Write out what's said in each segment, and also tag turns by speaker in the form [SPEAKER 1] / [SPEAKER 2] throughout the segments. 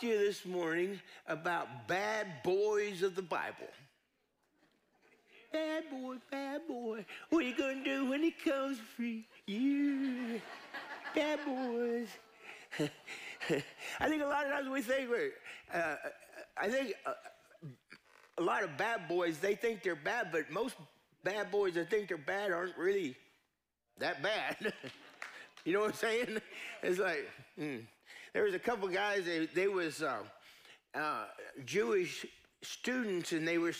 [SPEAKER 1] to you this morning about bad boys of the Bible. Bad boy, bad boy, what are you gonna do when he comes for you? Bad boys. I think a lot of times we think, uh, I think uh, a lot of bad boys, they think they're bad, but most bad boys that think they're bad aren't really that bad. you know what I'm saying? It's like, hmm. There was a couple guys, they, they was uh, uh, Jewish students and they were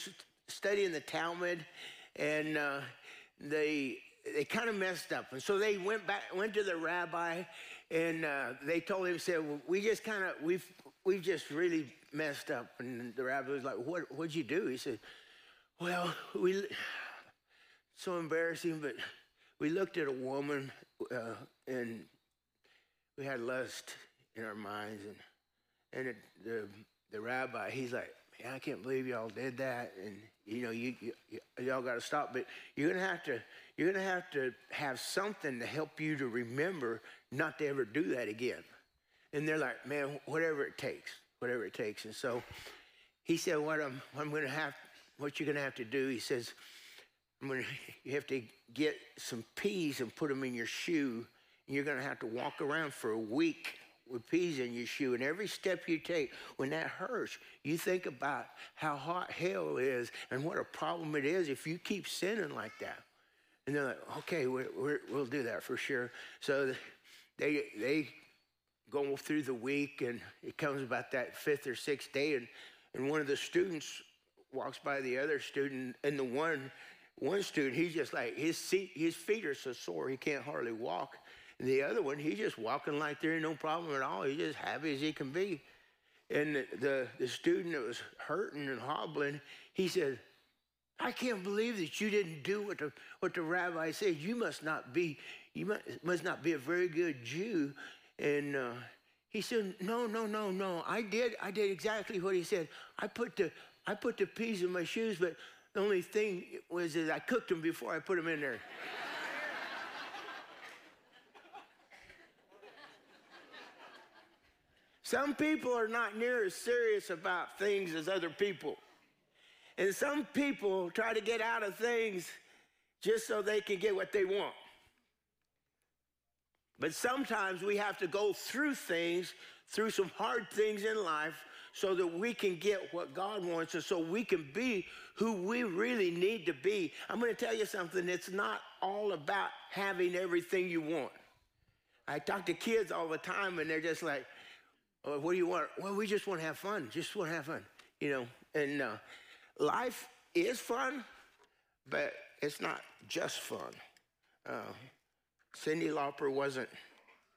[SPEAKER 1] studying the Talmud, and uh, they they kind of messed up, and so they went back went to the rabbi, and uh, they told him said well, we just kind of we've we've just really messed up, and the rabbi was like, what what'd you do? He said, well we so embarrassing, but we looked at a woman uh, and we had lust in our minds, and and it, the the rabbi he's like man, I can't believe y'all did that, and you know, you, you y'all got to stop. But you're gonna have to, you're gonna have to have something to help you to remember not to ever do that again. And they're like, man, whatever it takes, whatever it takes. And so he said, what I'm, I'm gonna have, what you're gonna have to do, he says, I'm gonna, you have to get some peas and put them in your shoe, and you're gonna have to walk around for a week with peas in your shoe. And every step you take, when that hurts, you think about how hot hell is and what a problem it is if you keep sinning like that. And they're like, okay, we will do that for sure. So they, they go through the week, and it comes about that fifth or sixth day, and, and one of the students walks by the other student, and the one one student, he's just like his seat, his feet are so sore he can't hardly walk. The other one, he's just walking like there ain't no problem at all. He's just happy as he can be. And the, the, the student that was hurting and hobbling, he said, I can't believe that you didn't do what the, what the rabbi said. You must not be, you must, must not be a very good Jew. And uh, he said, no, no, no, no. I did, I did exactly what he said. I put the, I put the peas in my shoes, but the only thing was that I cooked them before I put them in there. Some people are not near as serious about things as other people. And some people try to get out of things just so they can get what they want. But sometimes we have to go through things, through some hard things in life, so that we can get what God wants us, so we can be who we really need to be. I'm going to tell you something. It's not all about having everything you want. I talk to kids all the time, and they're just like, what do you want? Well, we just want to have fun. Just want to have fun, you know. And uh, life is fun, but it's not just fun. Uh, Cyndi Lauper wasn't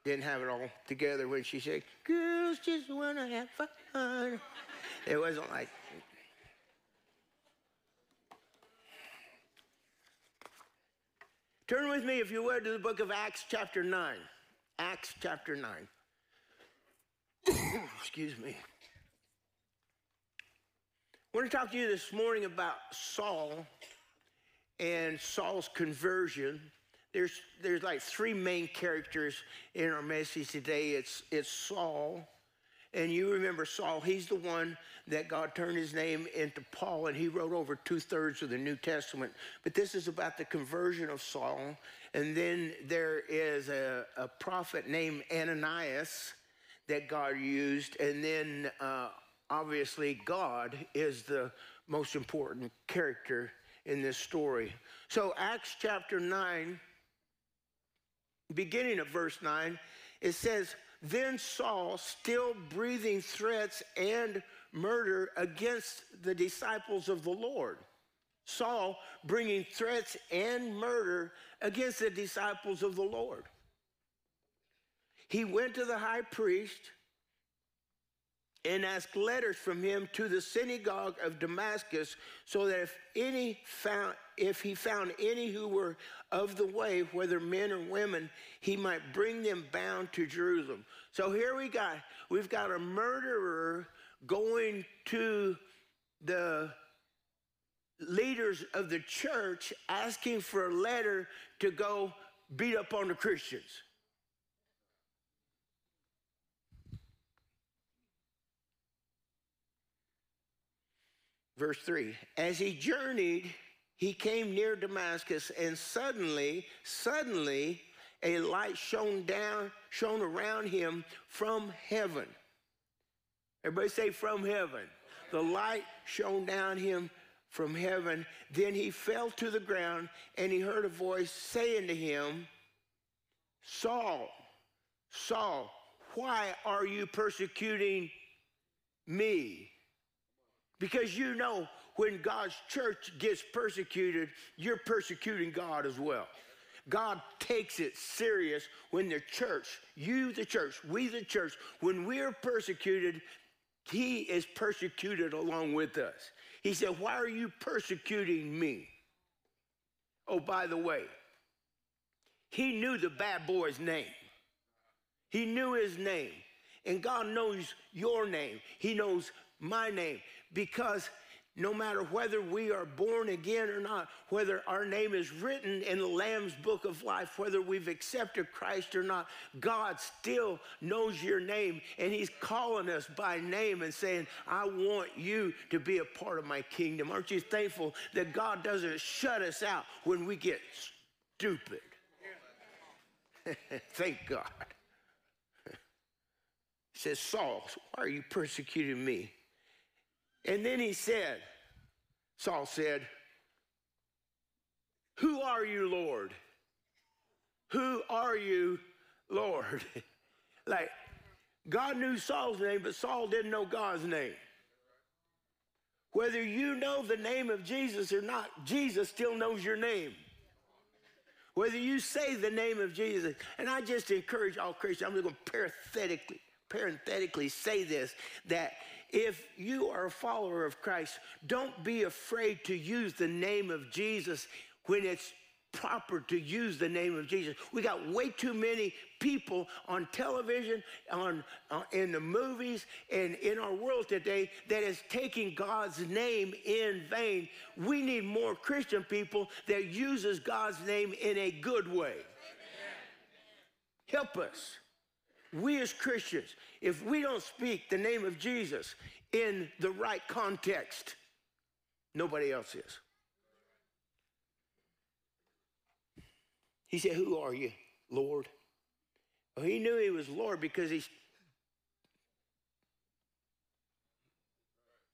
[SPEAKER 1] didn't have it all together when she said, "Girls just want to have fun." It wasn't like. Turn with me, if you would, to the book of Acts, chapter 9. Acts, chapter 9. Excuse me. I want to talk to you this morning about Saul and Saul's conversion. There's, there's like three main characters in our message today. It's, it's Saul. And you remember Saul, he's the one that God turned his name into Paul, and he wrote over two thirds of the New Testament. But this is about the conversion of Saul. And then there is a, a prophet named Ananias that God used. And then uh, obviously, God is the most important character in this story. So, Acts chapter 9, beginning of verse 9, it says, Then Saul, still breathing threats and murder against the disciples of the Lord. Saul bringing threats and murder against the disciples of the Lord. He went to the high priest and asked letters from him to the synagogue of Damascus so that if any found if he found any who were of the way whether men or women he might bring them bound to Jerusalem. So here we got we've got a murderer going to the leaders of the church asking for a letter to go beat up on the Christians. Verse 3 As he journeyed, he came near Damascus, and suddenly, suddenly, a light shone down, shone around him from heaven. Everybody say, from heaven. The light shone down him from heaven. Then he fell to the ground, and he heard a voice saying to him, Saul, Saul, why are you persecuting me? Because you know when God's church gets persecuted, you're persecuting God as well. God takes it serious when the church, you the church, we the church, when we're persecuted, he is persecuted along with us. He said, Why are you persecuting me? Oh, by the way, he knew the bad boy's name. He knew his name. And God knows your name. He knows my name because no matter whether we are born again or not, whether our name is written in the Lamb's book of life, whether we've accepted Christ or not, God still knows your name and He's calling us by name and saying, I want you to be a part of my kingdom. Aren't you thankful that God doesn't shut us out when we get stupid? Thank God. He says, Saul, why are you persecuting me? And then he said, Saul said, Who are you, Lord? Who are you, Lord? like, God knew Saul's name, but Saul didn't know God's name. Whether you know the name of Jesus or not, Jesus still knows your name. Whether you say the name of Jesus, and I just encourage all Christians, I'm just going to parenthetically, parenthetically say this that if you are a follower of Christ, don't be afraid to use the name of Jesus when it's proper to use the name of Jesus. We got way too many people on television, on in the movies, and in our world today that is taking God's name in vain. We need more Christian people that uses God's name in a good way. Help us. We as Christians, if we don't speak the name of Jesus in the right context, nobody else is. He said, Who are you, Lord? Well, he knew he was Lord because he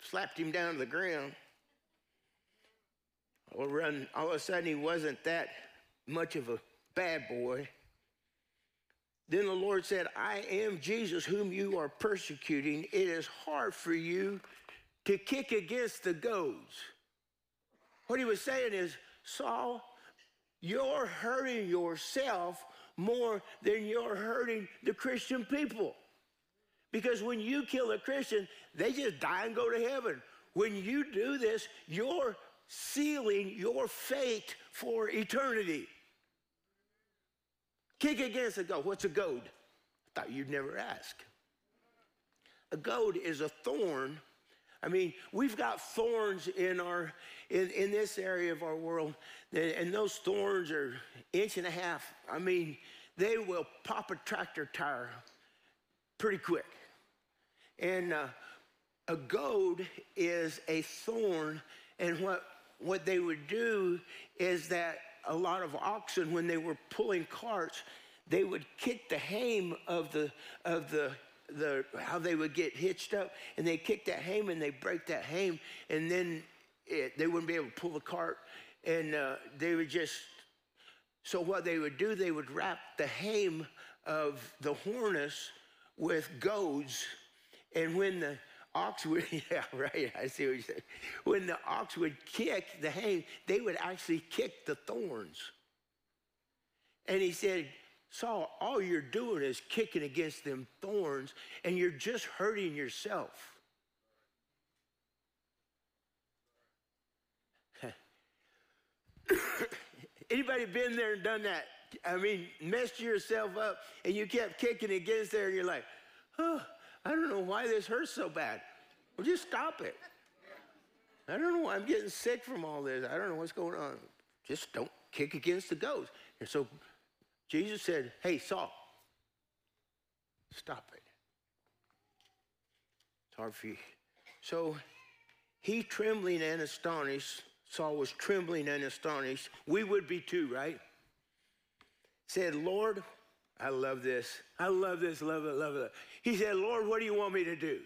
[SPEAKER 1] slapped him down to the ground. All of a sudden, he wasn't that much of a bad boy. Then the Lord said, I am Jesus whom you are persecuting. It is hard for you to kick against the goads. What he was saying is, Saul, you're hurting yourself more than you're hurting the Christian people. Because when you kill a Christian, they just die and go to heaven. When you do this, you're sealing your fate for eternity. Kick against a goad. What's a goad? I thought you'd never ask. A goad is a thorn. I mean, we've got thorns in our in, in this area of our world, and those thorns are inch and a half. I mean, they will pop a tractor tire pretty quick. And uh, a goad is a thorn, and what what they would do is that a lot of oxen, when they were pulling carts, they would kick the hame of the, of the, the, how they would get hitched up, and they kick that hame and they break that hame, and then it, they wouldn't be able to pull the cart, and uh, they would just, so what they would do, they would wrap the hame of the harness with goads, and when the ox would, yeah, right, I see what you're saying. When the ox would kick the hay, they would actually kick the thorns. And he said, Saul, all you're doing is kicking against them thorns, and you're just hurting yourself. Anybody been there and done that? I mean, messed yourself up, and you kept kicking against there, and you're like, oh, I don't know why this hurts so bad. Well, just stop it. I don't know why I'm getting sick from all this. I don't know what's going on. Just don't kick against the goads. And so Jesus said, Hey, Saul, stop it. It's hard for you. So he trembling and astonished, Saul was trembling and astonished. We would be too, right? Said, Lord, I love this. I love this, love it, love it. He said, Lord, what do you want me to do?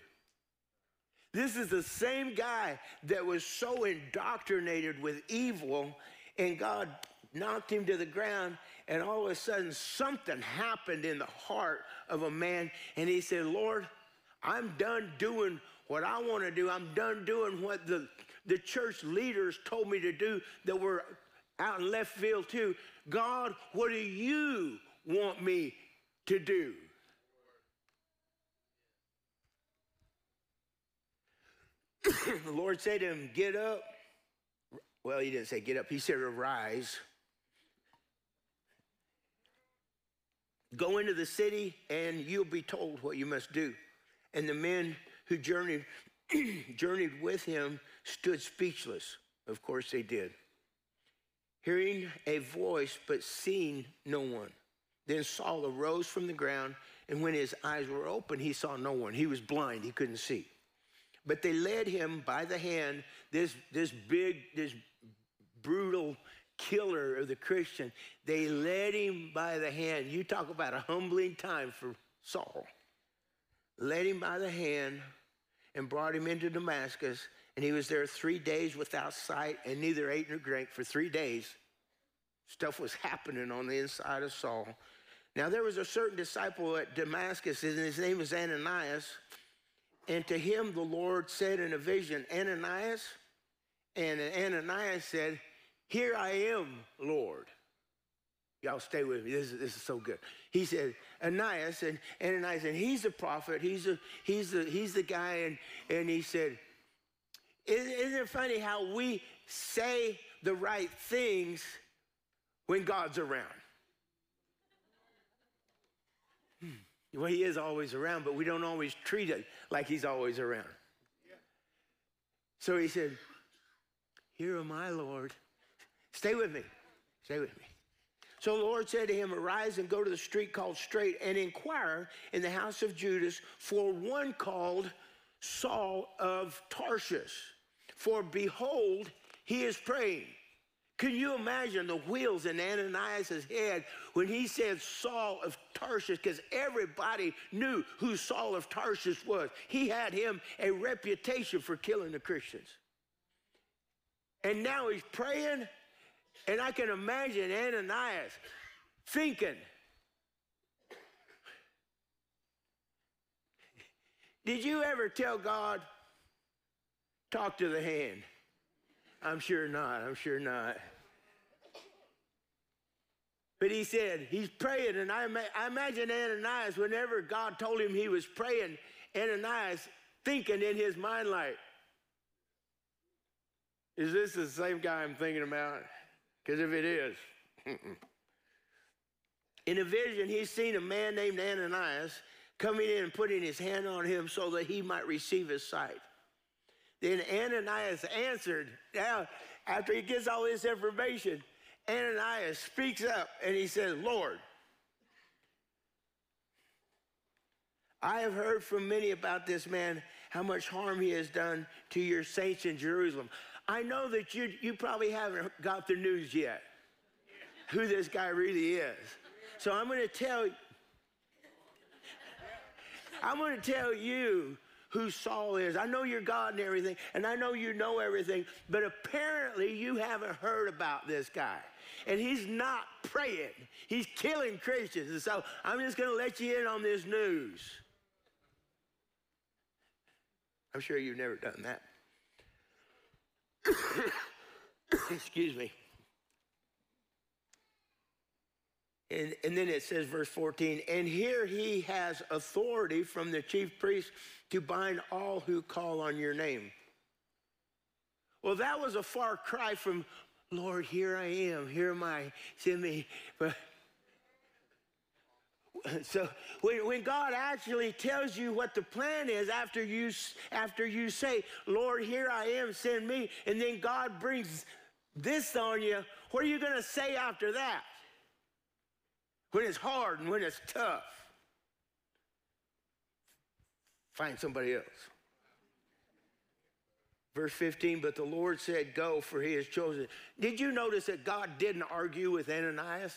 [SPEAKER 1] This is the same guy that was so indoctrinated with evil, and God knocked him to the ground, and all of a sudden something happened in the heart of a man, and he said, Lord, I'm done doing what I want to do. I'm done doing what the, the church leaders told me to do that were out in left field too. God, what do you want me to do? the Lord said to him, Get up. Well, he didn't say get up, he said, Arise. Go into the city, and you'll be told what you must do. And the men who journeyed, journeyed with him stood speechless. Of course, they did. Hearing a voice, but seeing no one. Then Saul arose from the ground, and when his eyes were open, he saw no one. He was blind, he couldn't see. But they led him by the hand, this, this big, this brutal killer of the Christian. They led him by the hand. You talk about a humbling time for Saul. Led him by the hand and brought him into Damascus. And he was there three days without sight and neither ate nor drank for three days. Stuff was happening on the inside of Saul. Now, there was a certain disciple at Damascus, and his name was Ananias. And to him the Lord said in a vision, Ananias. And Ananias said, Here I am, Lord. Y'all stay with me. This is, this is so good. He said, Ananias, and Ananias, and he's a prophet. He's a, he's the, he's the guy. And, and he said, Isn't it funny how we say the right things when God's around? Well, he is always around, but we don't always treat it like he's always around. So he said, Here am I, Lord. Stay with me. Stay with me. So the Lord said to him, Arise and go to the street called Straight and inquire in the house of Judas for one called Saul of Tarshish. For behold, he is praying. Can you imagine the wheels in Ananias' head when he said Saul of Tarshish? Because everybody knew who Saul of Tarshish was. He had him a reputation for killing the Christians. And now he's praying, and I can imagine Ananias thinking, Did you ever tell God, talk to the hand? I'm sure not. I'm sure not. But he said, he's praying, and I, I imagine Ananias, whenever God told him he was praying, Ananias thinking in his mind, like, is this the same guy I'm thinking about? Because if it is, in a vision, he's seen a man named Ananias coming in and putting his hand on him so that he might receive his sight. Then Ananias answered. Now, after he gets all this information, Ananias speaks up and he says, Lord, I have heard from many about this man, how much harm he has done to your saints in Jerusalem. I know that you, you probably haven't got the news yet, who this guy really is. So I'm going to tell I'm going to tell you who Saul is. I know you're God and everything, and I know you know everything, but apparently you haven't heard about this guy. And he's not praying, he's killing Christians. And so I'm just going to let you in on this news. I'm sure you've never done that. Excuse me. And, and, then it says, verse 14, and here he has authority from the chief priest to bind all who call on your name. Well, that was a far cry from, Lord, here I am, here am I, send me. So when, when God actually tells you what the plan is after you, after you say, Lord, here I am, send me, and then God brings this on you, what are you going to say after that? When it's hard and when it's tough. Find somebody else. Verse 15, but the Lord said, Go, for he has chosen. Did you notice that God didn't argue with Ananias?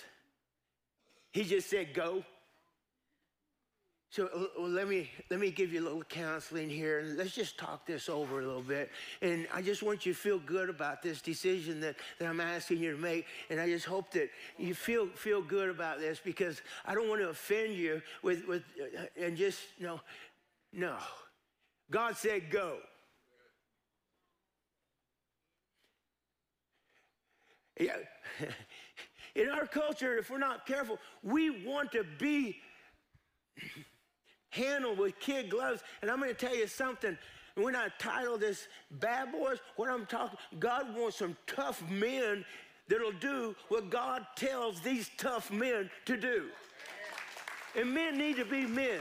[SPEAKER 1] He just said, Go. So well, let me let me give you a little counseling here, and let's just talk this over a little bit. And I just want you to feel good about this decision that, that I'm asking you to make. And I just hope that you feel feel good about this because I don't want to offend you with with uh, and just know, no. God said go. In our culture, if we're not careful, we want to be handled with kid gloves. And I'm going to tell you something. When I title this Bad Boys, what I'm talking, God wants some tough men that'll do what God tells these tough men to do. And men need to be men.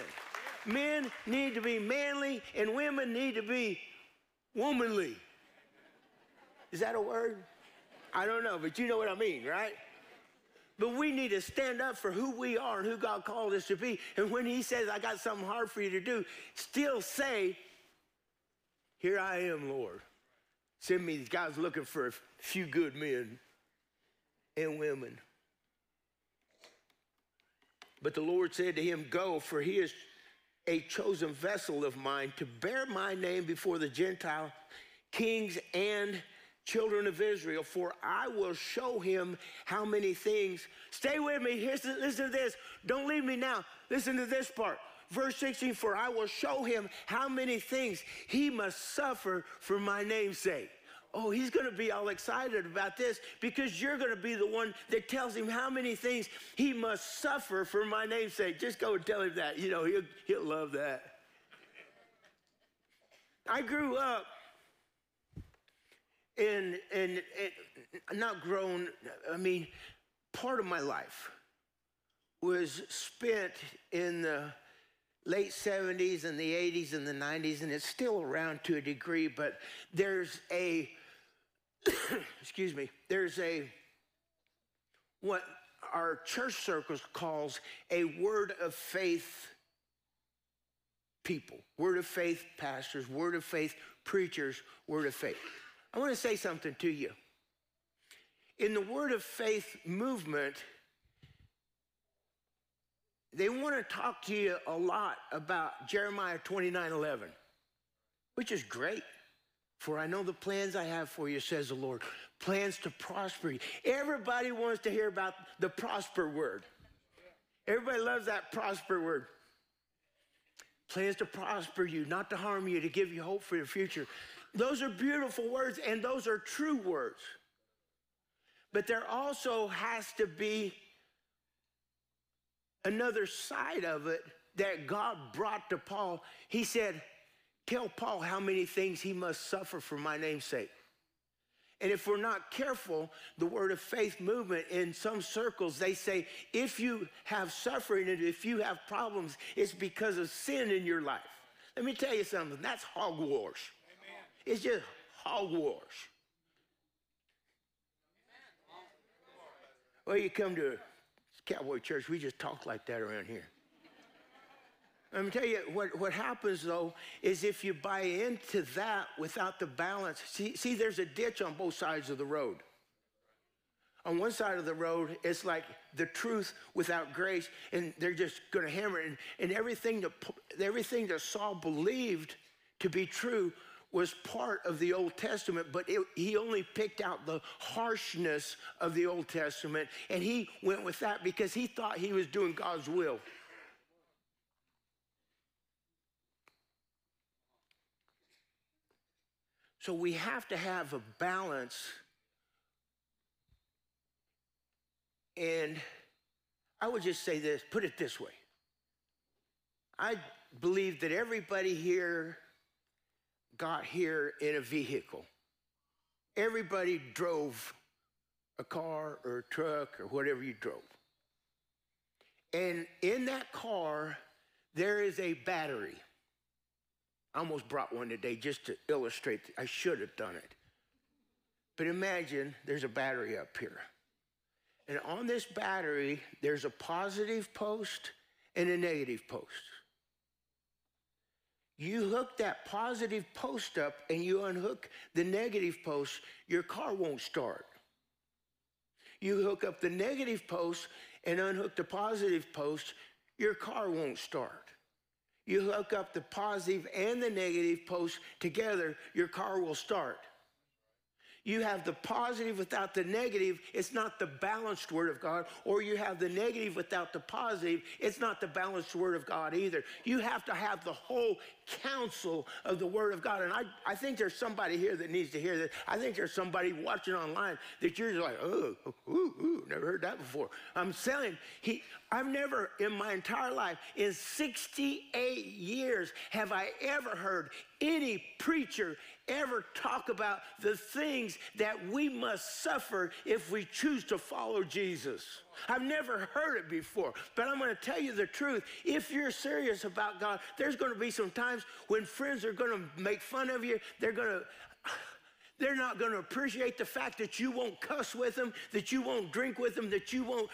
[SPEAKER 1] Men need to be manly, and women need to be womanly. Is that a word? I don't know, but you know what I mean, right? But we need to stand up for who we are and who God called us to be. And when He says, I got something hard for you to do, still say, Here I am, Lord. Send me, God's looking for a few good men and women. But the Lord said to him, Go, for he is a chosen vessel of mine to bear my name before the Gentile kings and children of Israel, for I will show him how many things. Stay with me. Here's, listen to this. Don't leave me now. Listen to this part. Verse 16, for I will show him how many things he must suffer for my name's sake. Oh, he's going to be all excited about this because you're going to be the one that tells him how many things he must suffer for my name's sake. Just go and tell him that. You know, he'll, he'll love that. I grew up and, and, and not grown, I mean, part of my life was spent in the late 70s and the 80s and the 90s, and it's still around to a degree, but there's a, excuse me, there's a, what our church circles calls a word of faith people, word of faith pastors, word of faith preachers, word of faith. I want to say something to you. In the Word of Faith movement, they want to talk to you a lot about Jeremiah 29 11, which is great. For I know the plans I have for you, says the Lord plans to prosper you. Everybody wants to hear about the prosper word. Everybody loves that prosper word. Plans to prosper you, not to harm you, to give you hope for your future. Those are beautiful words and those are true words. But there also has to be another side of it that God brought to Paul. He said, Tell Paul how many things he must suffer for my name's sake. And if we're not careful, the word of faith movement in some circles, they say if you have suffering and if you have problems, it's because of sin in your life. Let me tell you something that's hogwash. It's just hogwash. Well, you come to Cowboy Church, we just talk like that around here. Let me tell you what, what happens though is if you buy into that without the balance, see, see, there's a ditch on both sides of the road. On one side of the road, it's like the truth without grace, and they're just going to hammer it. And, and everything, that, everything that Saul believed to be true was part of the Old Testament, but it, he only picked out the harshness of the Old Testament, and he went with that because he thought he was doing God's will. So we have to have a balance. And I would just say this, put it this way. I believe that everybody here got here in a vehicle. Everybody drove a car or a truck or whatever you drove. And in that car, there is a battery. I almost brought one today just to illustrate. I should have done it. But imagine there's a battery up here. And on this battery, there's a positive post and a negative post. You hook that positive post up and you unhook the negative post, your car won't start. You hook up the negative post and unhook the positive post, your car won't start. You hook up the positive and the negative post together, your car will start you have the positive without the negative, it's not the balanced word of God, or you have the negative without the positive, it's not the balanced word of God either. You have to have the whole counsel of the word of God. And I, I think there's somebody here that needs to hear this. I think there's somebody watching online that you're like, oh, ooh, ooh, never heard that before. I'm saying, he, I've never in my entire life, in 68 years, have I ever heard any preacher ever talk about the things that we must suffer if we choose to follow Jesus. I've never heard it before, but I'm going to tell you the truth. If you're serious about God, there's going to be some times when friends are going to make fun of you. They're going to they're not going to appreciate the fact that you won't cuss with them, that you won't drink with them, that you won't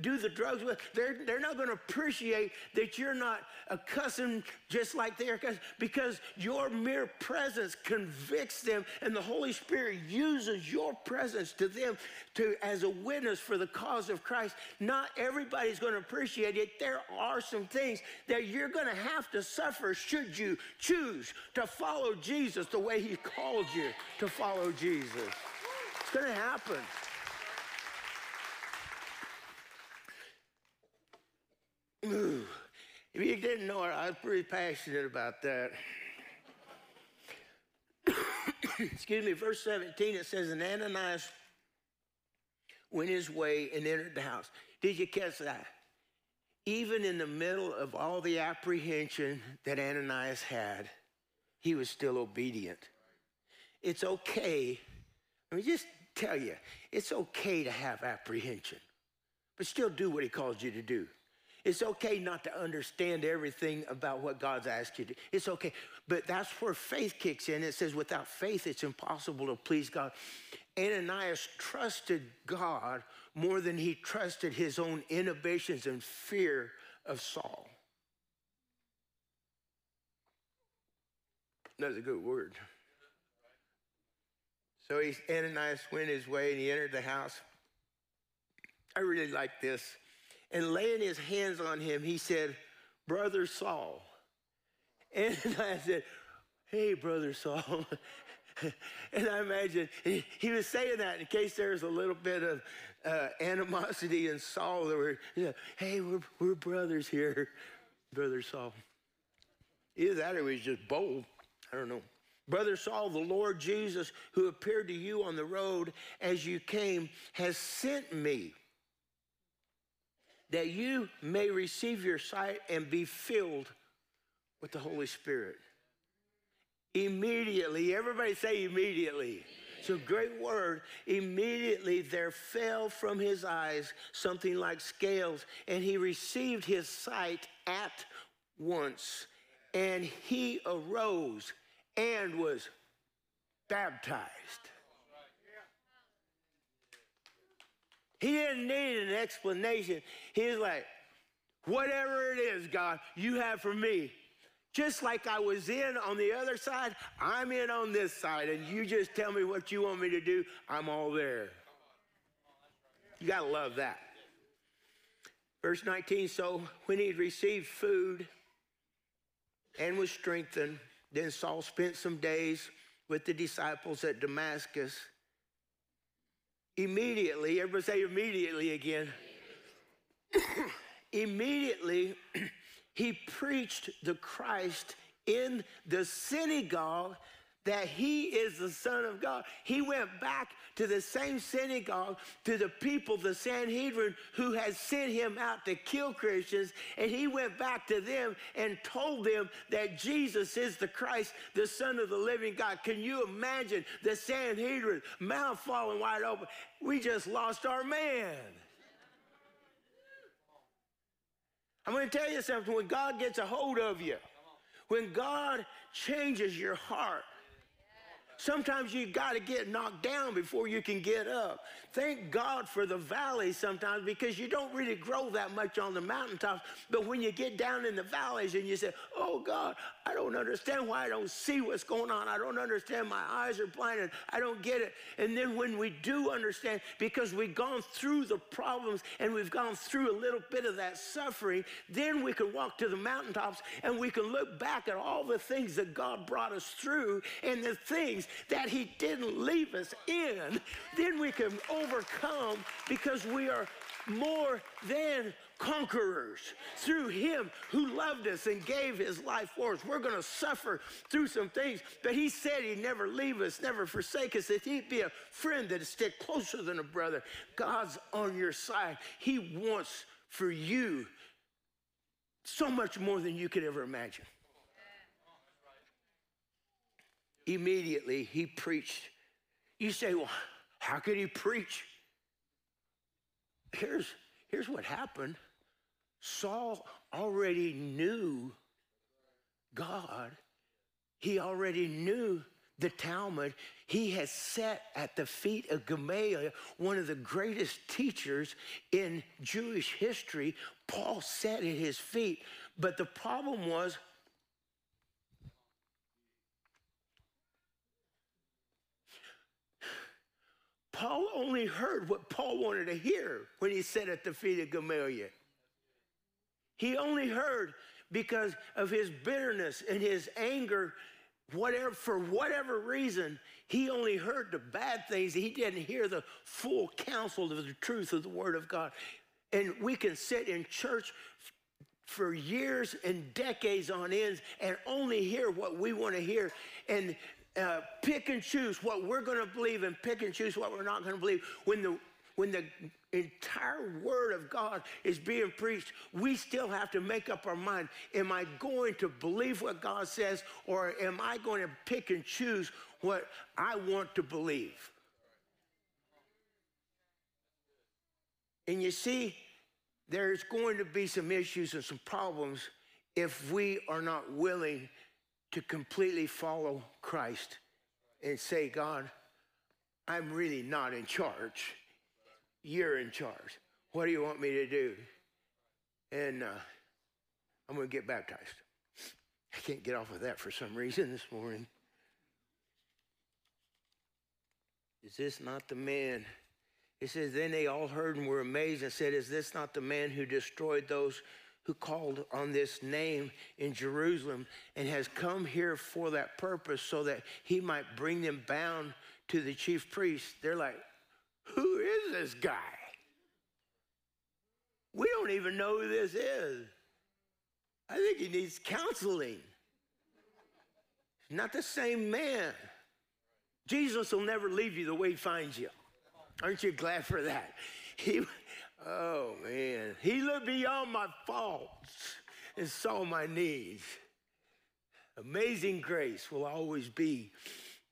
[SPEAKER 1] do the drugs with. They're, they're not going to appreciate that you're not a cussing just like they are cussing because your mere presence convicts them and the Holy Spirit uses your presence to them to as a witness for the cause of Christ. Not everybody's going to appreciate it. There are some things that you're going to have to suffer should you choose to follow Jesus the way he called you to follow Jesus. It's going to happen. If you didn't know it, I was pretty passionate about that. Excuse me, verse 17, it says, And Ananias went his way and entered the house. Did you catch that? Even in the middle of all the apprehension that Ananias had, he was still obedient. It's okay. Let me just tell you, it's okay to have apprehension, but still do what he calls you to do. It's okay not to understand everything about what God's asked you to. Do. It's okay. But that's where faith kicks in. It says, without faith, it's impossible to please God. Ananias trusted God more than he trusted his own inhibitions and fear of Saul. That's a good word. So he, Ananias went his way and he entered the house. I really like this. And laying his hands on him, he said, Brother Saul. Ananias said, Hey, Brother Saul. and I imagine he, was saying that in case there was a little bit of uh, animosity in Saul. There were, you know, hey, we're, we're brothers here, Brother Saul. Either that or he was just bold. I don't know. Brother Saul, the Lord Jesus, who appeared to you on the road as you came, has sent me that you may receive your sight and be filled with the Holy Spirit. Immediately, everybody say immediately. It's a great word. Immediately there fell from his eyes something like scales, and he received his sight at once. And he arose and was baptized. He didn't need an explanation. He was like, whatever it is, God, you have for me. Just like I was in on the other side, I'm in on this side, and you just tell me what you want me to do, I'm all there. You got to love that. Verse 19 So when he received food and was strengthened, then Saul spent some days with the disciples at Damascus. Immediately, everybody say immediately again. immediately, he preached the Christ in the synagogue that he is the Son of God. He went back to the same synagogue, to the people, the Sanhedrin, who had sent him out to kill Christians, and he went back to them and told them that Jesus is the Christ, the Son of the living God. Can you imagine the Sanhedrin, mouth falling wide open? We just lost our man. I'm going to tell you something. When God gets a hold of you, when God changes your heart, Sometimes you got to get knocked down before you can get up. Thank God for the valleys sometimes because you don't really grow that much on the mountaintops. But when you get down in the valleys and you say, Oh God, I don't understand why I don't see what's going on. I don't understand. My eyes are blinded. I don't get it. And then when we do understand, because we've gone through the problems and we've gone through a little bit of that suffering, then we can walk to the mountaintops and we can look back at all the things that God brought us through and the things that He didn't leave us in, then we can overcome because we are more than conquerors through him who loved us and gave his life for us. We're going to suffer through some things, but he said he'd never leave us, never forsake us, that he'd be a friend that'd stick closer than a brother. God's on your side. He wants for you so much more than you could ever imagine immediately he preached. You say, well, how could he preach? Here's, here's what happened Saul already knew God, he already knew the Talmud. He has sat at the feet of Gamaliel, one of the greatest teachers in Jewish history. Paul sat at his feet. But the problem was Paul only heard what Paul wanted to hear when he sat at the feet of Gamaliel. He only heard because of his bitterness and his anger, whatever for whatever reason, he only heard the bad things. He didn't hear the full counsel of the truth of the Word of God. And we can sit in church for years and decades on ends and only hear what we want to hear. And uh, pick and choose what we're going to believe and pick and choose what we're not going to believe. When the when the entire word of God is being preached, we still have to make up our mind. Am I going to believe what God says, or am I going to pick and choose what I want to believe? And you see, there's going to be some issues and some problems if we are not willing to completely follow Christ and say, God, I'm really not in charge. You're in charge. What do you want me to do? And uh, I'm going to get baptized. I can't get off of that for some reason this morning. Is this not the man? It says, Then they all heard and were amazed and said, Is this not the man who destroyed those who called on this name in Jerusalem and has come here for that purpose so that he might bring them bound to the chief priest. They're like, who is this guy? We don't even know who this is. I think he needs counseling. not the same man. Jesus will never leave you the way he finds you. Aren't you glad for that? He, Oh, man. He looked beyond my faults and saw my needs. Amazing grace will always be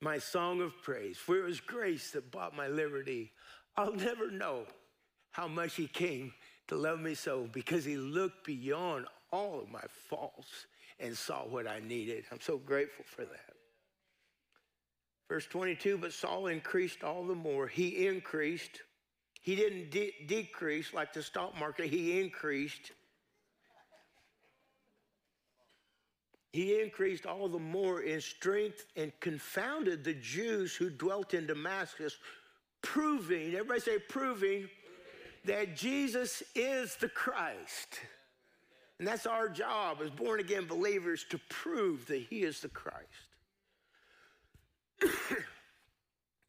[SPEAKER 1] my song of praise. For it was grace that bought my liberty. I'll never know how much He came to love me so because He looked beyond all of my faults and saw what I needed. I'm so grateful for that. Verse 22 But Saul increased all the more. He increased he didn't de- decrease like the stock market, he increased. He increased all the more in strength and confounded the Jews who dwelt in Damascus, proving, everybody say, proving that Jesus is the Christ. And that's our job as born again believers to prove that he is the Christ.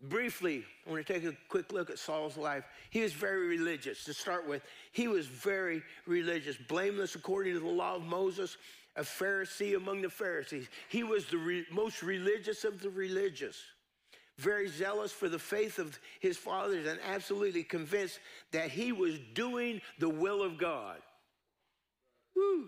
[SPEAKER 1] Briefly, I want to take a quick look at Saul's life. He was very religious. To start with, he was very religious, blameless according to the law of Moses, a Pharisee among the Pharisees. He was the re- most religious of the religious, very zealous for the faith of his fathers, and absolutely convinced that he was doing the will of God. Woo.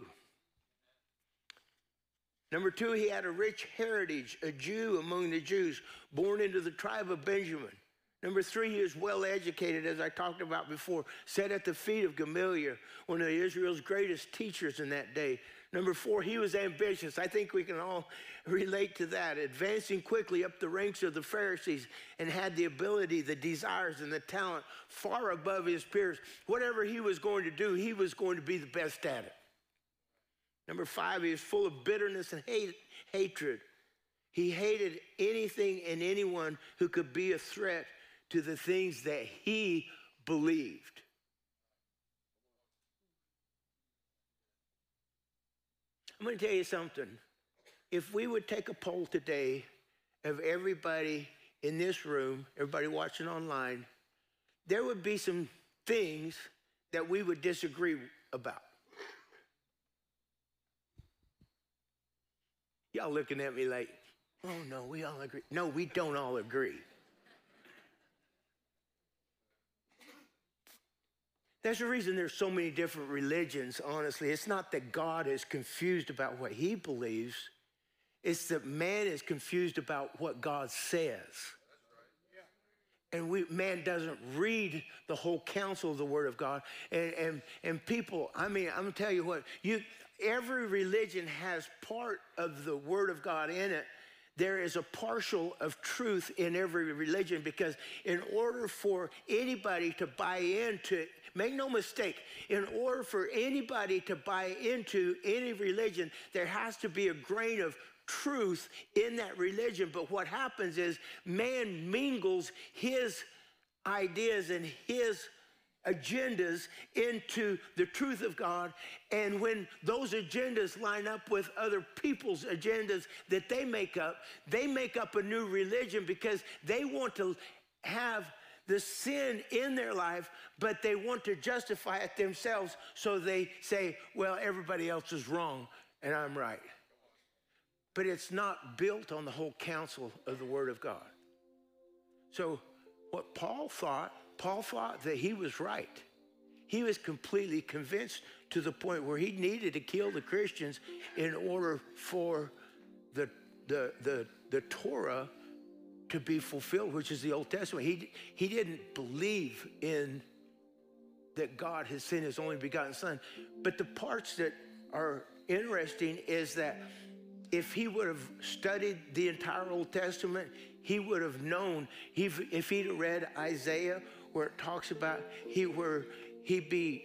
[SPEAKER 1] Number two, he had a rich heritage, a Jew among the Jews, born into the tribe of Benjamin. Number three, he was well educated, as I talked about before, sat at the feet of Gamaliel, one of Israel's greatest teachers in that day, Number four, he was ambitious. I think we can all relate to that. Advancing quickly up the ranks of the Pharisees and had the ability, the desires, and the talent far above his peers. Whatever he was going to do, he was going to be the best at it. Number five, he was full of bitterness and hate, hatred. He hated anything and anyone who could be a threat to the things that he believed. I'm going to tell you something. If we would take a poll today of everybody in this room, everybody watching online, there would be some things that we would disagree about. Y'all looking at me like, oh no, we all agree. No, we don't all agree. There's a reason there's so many different religions, honestly. It's not that God is confused about what he believes, it's that man is confused about what God says. And we, man doesn't read the whole counsel of the Word of God. And, and, and people, I mean, I'm gonna tell you what, you, every religion has part of the Word of God in it there is a partial of truth in every religion because in order for anybody to buy into Make no mistake, in order for anybody to buy into any religion, there has to be a grain of truth in that religion. But what happens is man mingles his ideas and his agendas into the truth of God. And when those agendas line up with other people's agendas that they make up, they make up a new religion because they want to have the sin in their life, but they want to justify it themselves. So they say, well, everybody else is wrong and I'm right. But it's not built on the whole counsel of the Word of God. So, what Paul thought, Paul thought that he was right. He was completely convinced to the point where he needed to kill the Christians in order for the, the, the, the Torah to be fulfilled, which is the Old Testament. He, he didn't believe in that God has sent his only begotten Son. But the parts that are interesting is that if he would have studied the entire Old Testament, he would have known. He, if he'd read Isaiah, where it talks about he where he be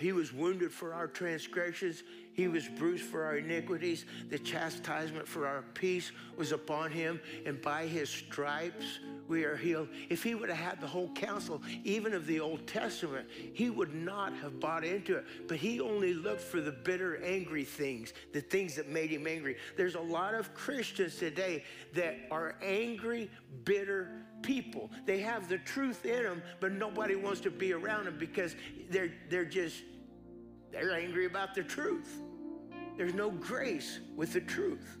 [SPEAKER 1] he was wounded for our transgressions, he was bruised for our iniquities. The chastisement for our peace was upon him, and by his stripes we are healed. If he would have had the whole counsel, even of the Old Testament, he would not have bought into it. But he only looked for the bitter, angry things, the things that made him angry. There's a lot of Christians today that are angry, bitter people. They have the truth in them, but nobody wants to be around them because they're, they're just, they're angry about the truth. There's no grace with the truth.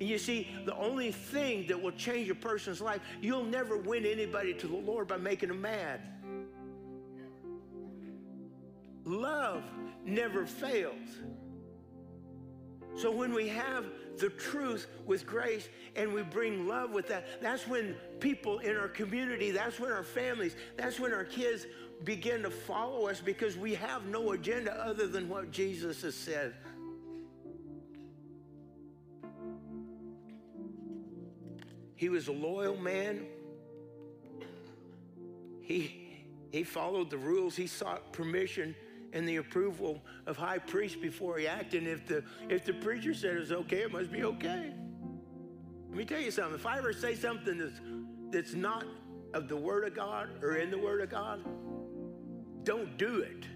[SPEAKER 1] And you see, the only thing that will change a person's life, you'll never win anybody to the Lord by making them mad. Love never fails. So when we have the truth with grace and we bring love with that, that's when people in our community, that's when our families, that's when our kids begin to follow us because we have no agenda other than what Jesus has said. He was a loyal man. He, he followed the rules. He sought permission and the approval of high priest before he acted. And if the, if the preacher said it's okay, it must be okay. Let me tell you something. If I ever say something that's, that's not of the Word of God or in the Word of God, don't do it.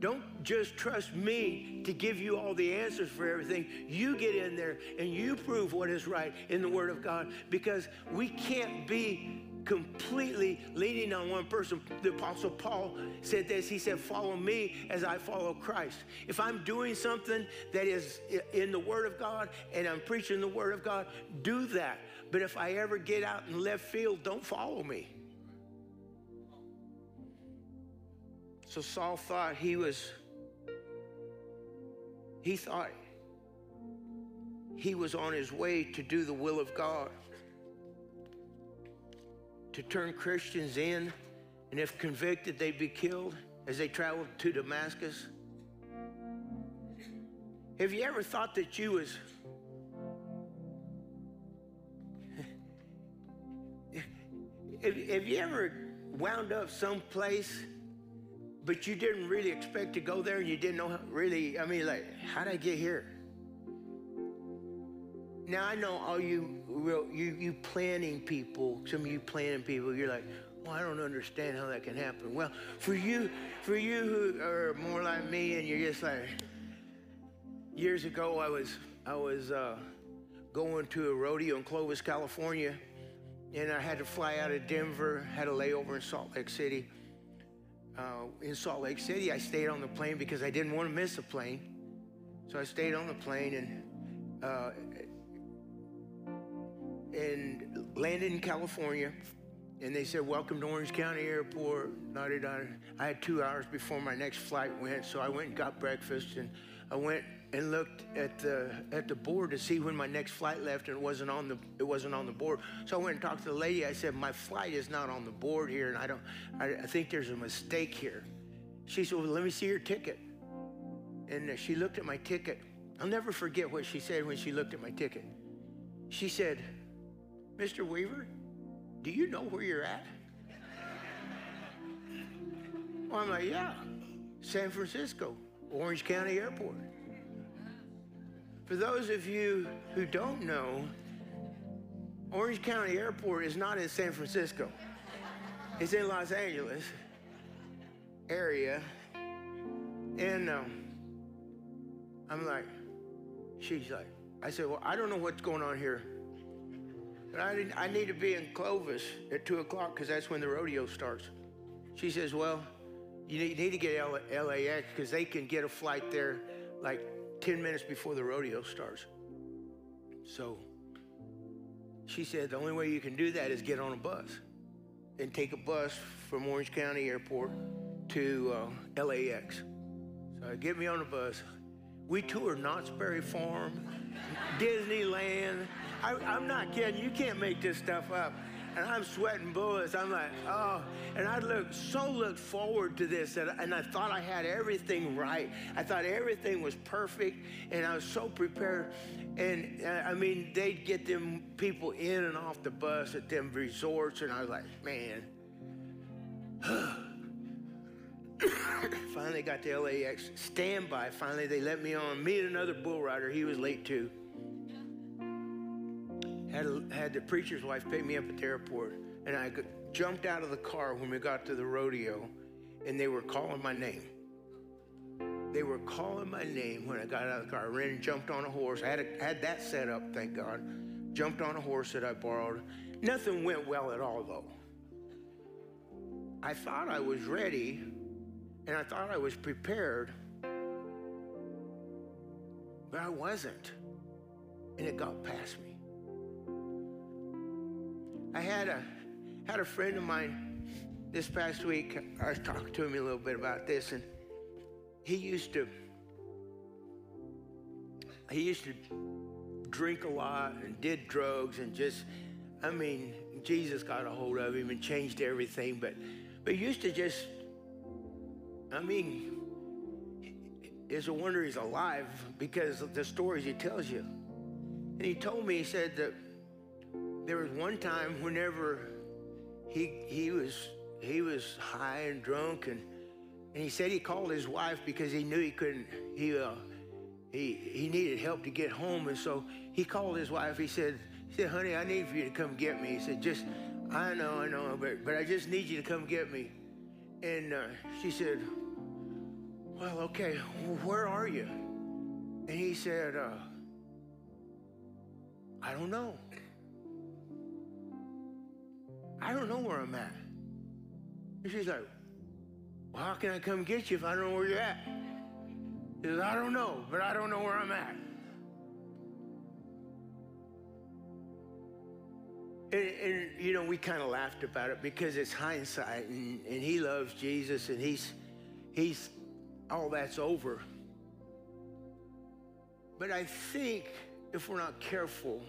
[SPEAKER 1] Don't just trust me to give you all the answers for everything. You get in there and you prove what is right in the Word of God because we can't be completely leaning on one person. The Apostle Paul said this He said, Follow me as I follow Christ. If I'm doing something that is in the Word of God and I'm preaching the Word of God, do that. But if I ever get out in left field, don't follow me. So Saul thought he was, he thought he was on his way to do the will of God, to turn Christians in, and if convicted, they'd be killed as they traveled to Damascus. Have you ever thought that you was have, you ever wound up someplace but you didn't really expect to go there and you didn't know how, really i mean like how did i get here? Now i know all you real you you planning people some of you planning people you're like well i don't understand how that can happen. Well for you for you who are more like me and you're just like years ago i was i was uh, going to a rodeo in clovis california and i had to fly out of denver had a layover in salt lake city uh, in Salt Lake City, I stayed on the plane because I didn't want to miss a plane. So I stayed on the plane and uh, and landed in California. And they said, "Welcome to Orange County Airport." I had two hours before my next flight went, so I went and got breakfast, and I went and looked at the at the board to see when my next flight left, and it wasn't on the it wasn't on the board. So I went and talked to the lady. I said, "My flight is not on the board here, and I don't. I, I think there's a mistake here." She said, "Well, let me see your ticket." And uh, she looked at my ticket. I'll never forget what she said when she looked at my ticket. She said, "Mr. Weaver, do you know where you're at?" Well, I'm like, "Yeah, San Francisco, Orange County Airport." For those of you who don't know, Orange County Airport is not in San Francisco. It's in Los Angeles area. And um, I'm like, she's like, I said, well, I don't know what's going on here. But I, I need to be in Clovis at 2 o'clock because that's when the rodeo starts. She says, well, you need, to get LAX because they can get a flight there like 10 minutes before the rodeo starts. So she said the only way you can do that is get on a bus and take a bus from Orange County Airport to uh, LAX. So get me on a bus. We toured Knott's Berry Farm, Disneyland. I, I'm not kidding. You can't make this stuff up and I'm sweating bullets. I'm like, oh, and I looked so looked forward to this, and I thought I had everything right. I thought everything was perfect, and I was so prepared. And uh, I mean, they'd get them people in and off the bus at them resorts, and I was like, man. finally got to LAX standby. Finally, they let me on. Me and another bull rider. He was late too had, had the preacher's wife pick me up at the airport, and I jumped out of the car when we got to the rodeo, and they were calling my name. They were calling my name when I got out of the car. I ran and jumped on a horse. I had, a, had that set up, thank God. Jumped on a horse that I borrowed. Nothing went well at all, though. I thought I was ready, and I thought I was prepared, but I wasn't. And it got past me. I had a had a friend of mine this past week. I was talking to him a little bit about this, and he used to he used to drink a lot and did drugs and just I mean Jesus got a hold of him and changed everything, but but he used to just I mean it's a wonder he's alive because of the stories he tells you. And he told me, he said that there was one time whenever he he was he was high and drunk and and he said he called his wife because he knew he couldn't he uh, he he needed help to get home. And so he called his wife. He said he said honey I need for you to come get me. He said just I know I know but but I just need you to come get me. And uh, she said well okay where are you? And he said uh, I don't know I don't know where I'm at. And she's like, well, how can I come get you if I don't know where you're at? He says, I don't know, but I don't know where I'm at. And, and you know, we kind of laughed about it because it's hindsight, and, and he loves Jesus, and he's, he's, all that's over. But I think if we're not careful,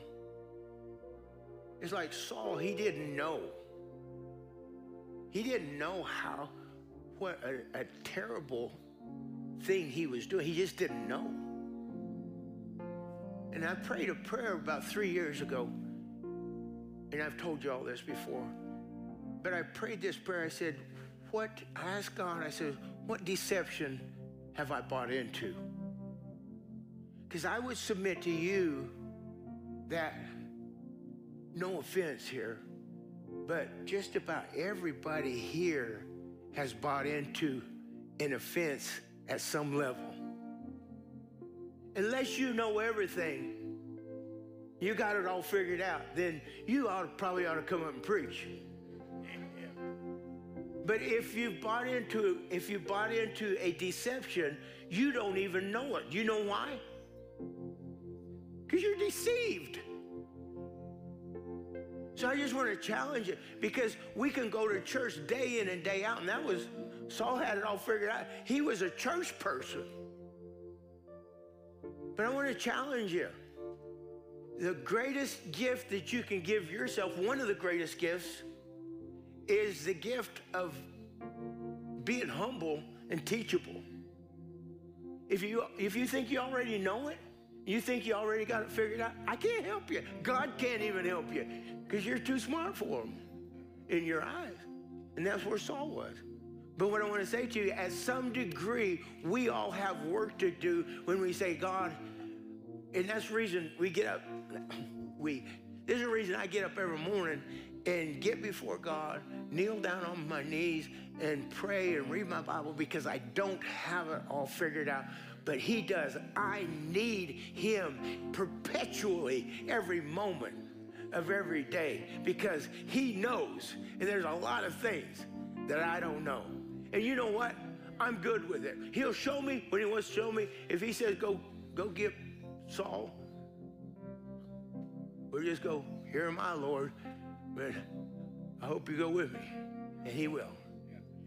[SPEAKER 1] it's like Saul, he didn't know. He didn't know how, what a, a terrible thing he was doing. He just didn't know. And I prayed a prayer about three years ago. And I've told you all this before. But I prayed this prayer. I said, What? I asked God, I said, What deception have I bought into? Because I would submit to you that, no offense here, but just about everybody here has bought into an offense at some level. Unless you know everything, you got it all figured out, then you ought probably ought to come up and preach. But if you bought into if you bought into a deception, you don't even know it. You know why? Because you're deceived. So I just want to challenge you because we can go to church day in and day out, and that was Saul had it all figured out. He was a church person. But I want to challenge you. The greatest gift that you can give yourself, one of the greatest gifts, is the gift of being humble and teachable. If you if you think you already know it, you think you already got it figured out, I can't help you. God can't even help you because you're too smart for him in your eyes. And that's where Saul was. But what I want to say to you, at some degree, we all have work to do when we say, God, and that's the reason we get up. We, this is the reason I get up every morning and get before God, kneel down on my knees and pray and read my Bible because I don't have it all figured out. But He does. I need Him perpetually every moment of every day because He knows. And there's a lot of things that I don't know. And you know what? I'm good with it. He'll show me when He wants to show me. If He says, go, go get Saul, we'll just go, here am I, Lord. But I hope you go with me. And he will.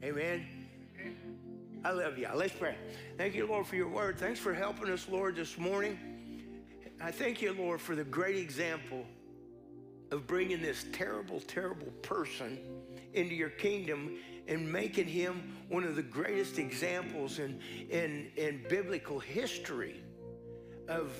[SPEAKER 1] Amen. I love you. Let's pray. Thank you, Lord, for your word. Thanks for helping us, Lord, this morning. I thank you, Lord, for the great example of bringing this terrible, terrible person into your kingdom and making him one of the greatest examples in, in, in biblical history of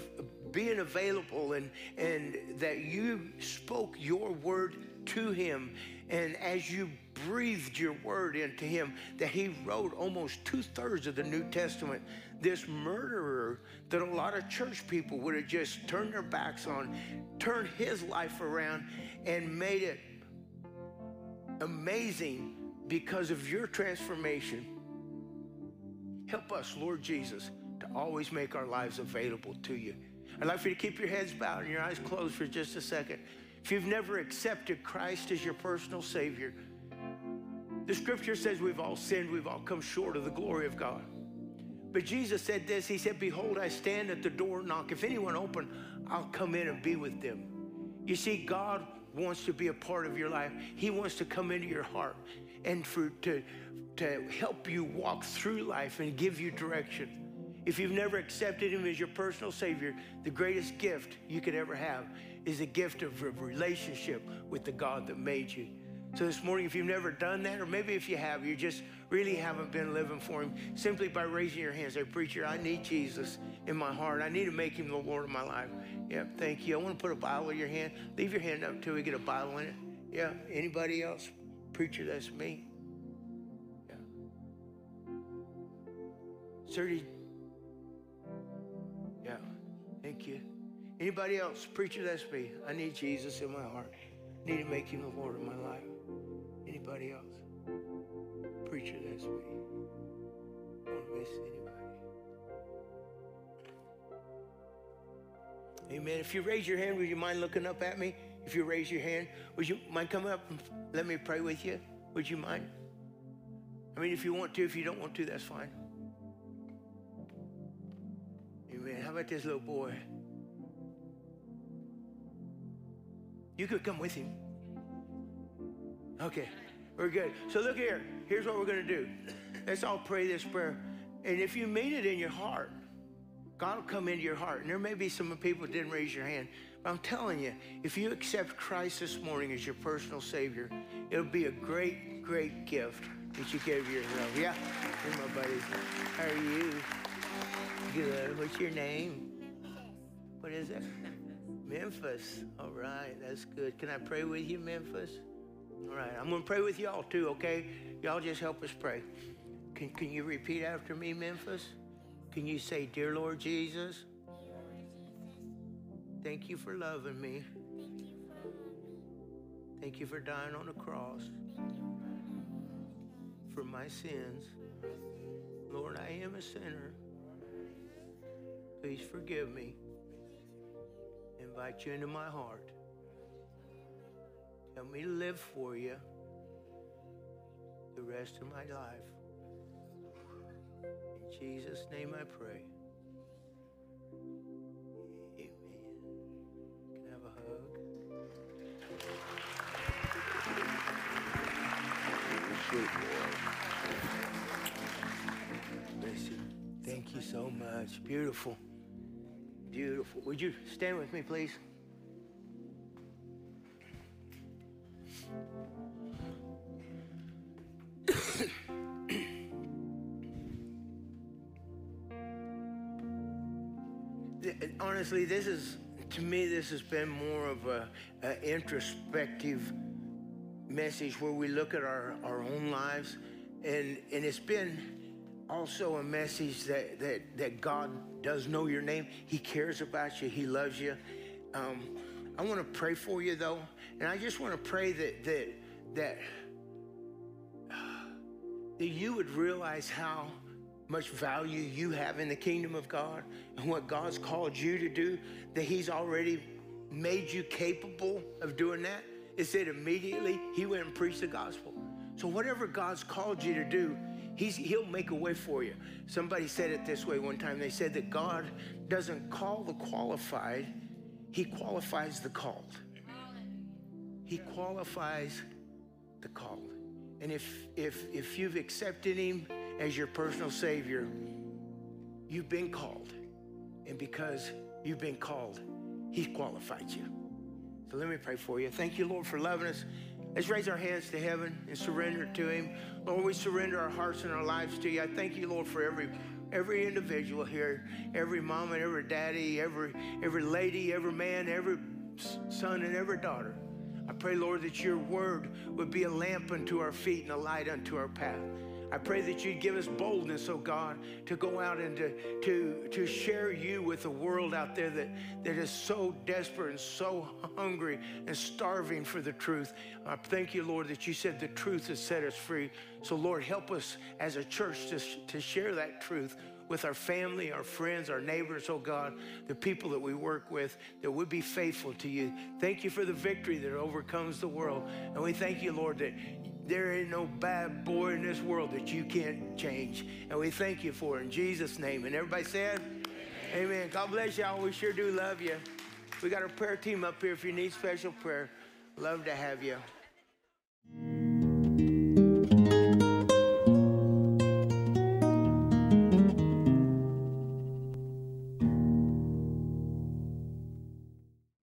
[SPEAKER 1] being available and, and that you spoke your word to him. And as you breathed your word into him, that he wrote almost two thirds of the New Testament. This murderer that a lot of church people would have just turned their backs on, turned his life around and made it amazing because of your transformation. Help us, Lord Jesus, to always make our lives available to you. I'd like for you to keep your heads bowed and your eyes closed for just a second. If you've never accepted Christ as your personal Savior, the scripture says we've all sinned, we've all come short of the glory of God. But Jesus said this He said, Behold, I stand at the door and knock. If anyone open, I'll come in and be with them. You see, God wants to be a part of your life. He wants to come into your heart and for to, to help you walk through life and give you direction. If you've never accepted Him as your personal Savior, the greatest gift you could ever have is a gift of a relationship with the God that made you. So this morning, if you've never done that, or maybe if you have, you just really haven't been living for Him, simply by raising your hands, say, Preacher, I need Jesus in my heart. I need to make Him the Lord of my life. Yeah, thank you. I want to put a Bible in your hand. Leave your hand up until we get a Bible in it. Yeah, anybody else? Preacher, that's me. Yeah. 30. Yeah, thank you. Anybody else? Preacher, that's me. I need Jesus in my heart. I need to make him the Lord of my life. Anybody else? Preacher, that's me. Don't miss anybody. Amen. If you raise your hand, would you mind looking up at me? If you raise your hand, would you mind coming up and let me pray with you? Would you mind? I mean, if you want to, if you don't want to, that's fine. Amen. How about this little boy? You could come with him. Okay, we're good. So look here. Here's what we're going to do. Let's all pray this prayer. And if you mean it in your heart, God will come into your heart. And there may be some people that didn't raise your hand. But I'm telling you, if you accept Christ this morning as your personal Savior, it'll be a great, great gift that you gave yourself. Yeah, hey, my buddy. How are you? Good. What's your name? What is it? Memphis. All right, that's good. Can I pray with you, Memphis? All right, I'm going to pray with y'all too, okay? Y'all just help us pray. Can, can you repeat after me, Memphis? Can you say, Dear Lord Jesus, thank you for loving me. Thank you for dying on the cross for my sins. Lord, I am a sinner. Please forgive me. Invite you into my heart. Help me to live for you the rest of my life. In Jesus' name I pray. Amen. Can I have a hug? Thank you so much. Beautiful. Beautiful. Would you stand with me, please? Honestly, this is, to me, this has been more of a, a introspective message where we look at our, our own lives. And, and it's been also a message that, that, that God does know your name. He cares about you. He loves you. Um, I want to pray for you though, and I just want to pray that that that that you would realize how much value you have in the kingdom of God and what God's called you to do. That He's already made you capable of doing that. It said immediately He went and preached the gospel. So whatever God's called you to do, He's, he'll make a way for you. Somebody said it this way one time. They said that God doesn't call the qualified, He qualifies the called. He qualifies the called. And if, if, if you've accepted Him as your personal Savior, you've been called. And because you've been called, He qualified you. So let me pray for you. Thank you, Lord, for loving us. Let's raise our hands to heaven and surrender to Him. Lord, we surrender our hearts and our lives to you. I thank you, Lord, for every every individual here, every mom and every daddy, every every lady, every man, every son and every daughter. I pray, Lord, that your word would be a lamp unto our feet and a light unto our path. I pray that you'd give us boldness, oh God, to go out and to, to, to share you with the world out there that, that is so desperate and so hungry and starving for the truth. I thank you, Lord, that you said the truth has set us free. So, Lord, help us as a church to, to share that truth with our family, our friends, our neighbors, oh God, the people that we work with, that would be faithful to you. Thank you for the victory that overcomes the world. And we thank you, Lord, that there ain't no bad boy in this world that you can't change. And we thank you for it in Jesus' name. And everybody said, Amen. Amen. God bless y'all. We sure do love you. We got our prayer team up here if you need special prayer. Love to have you.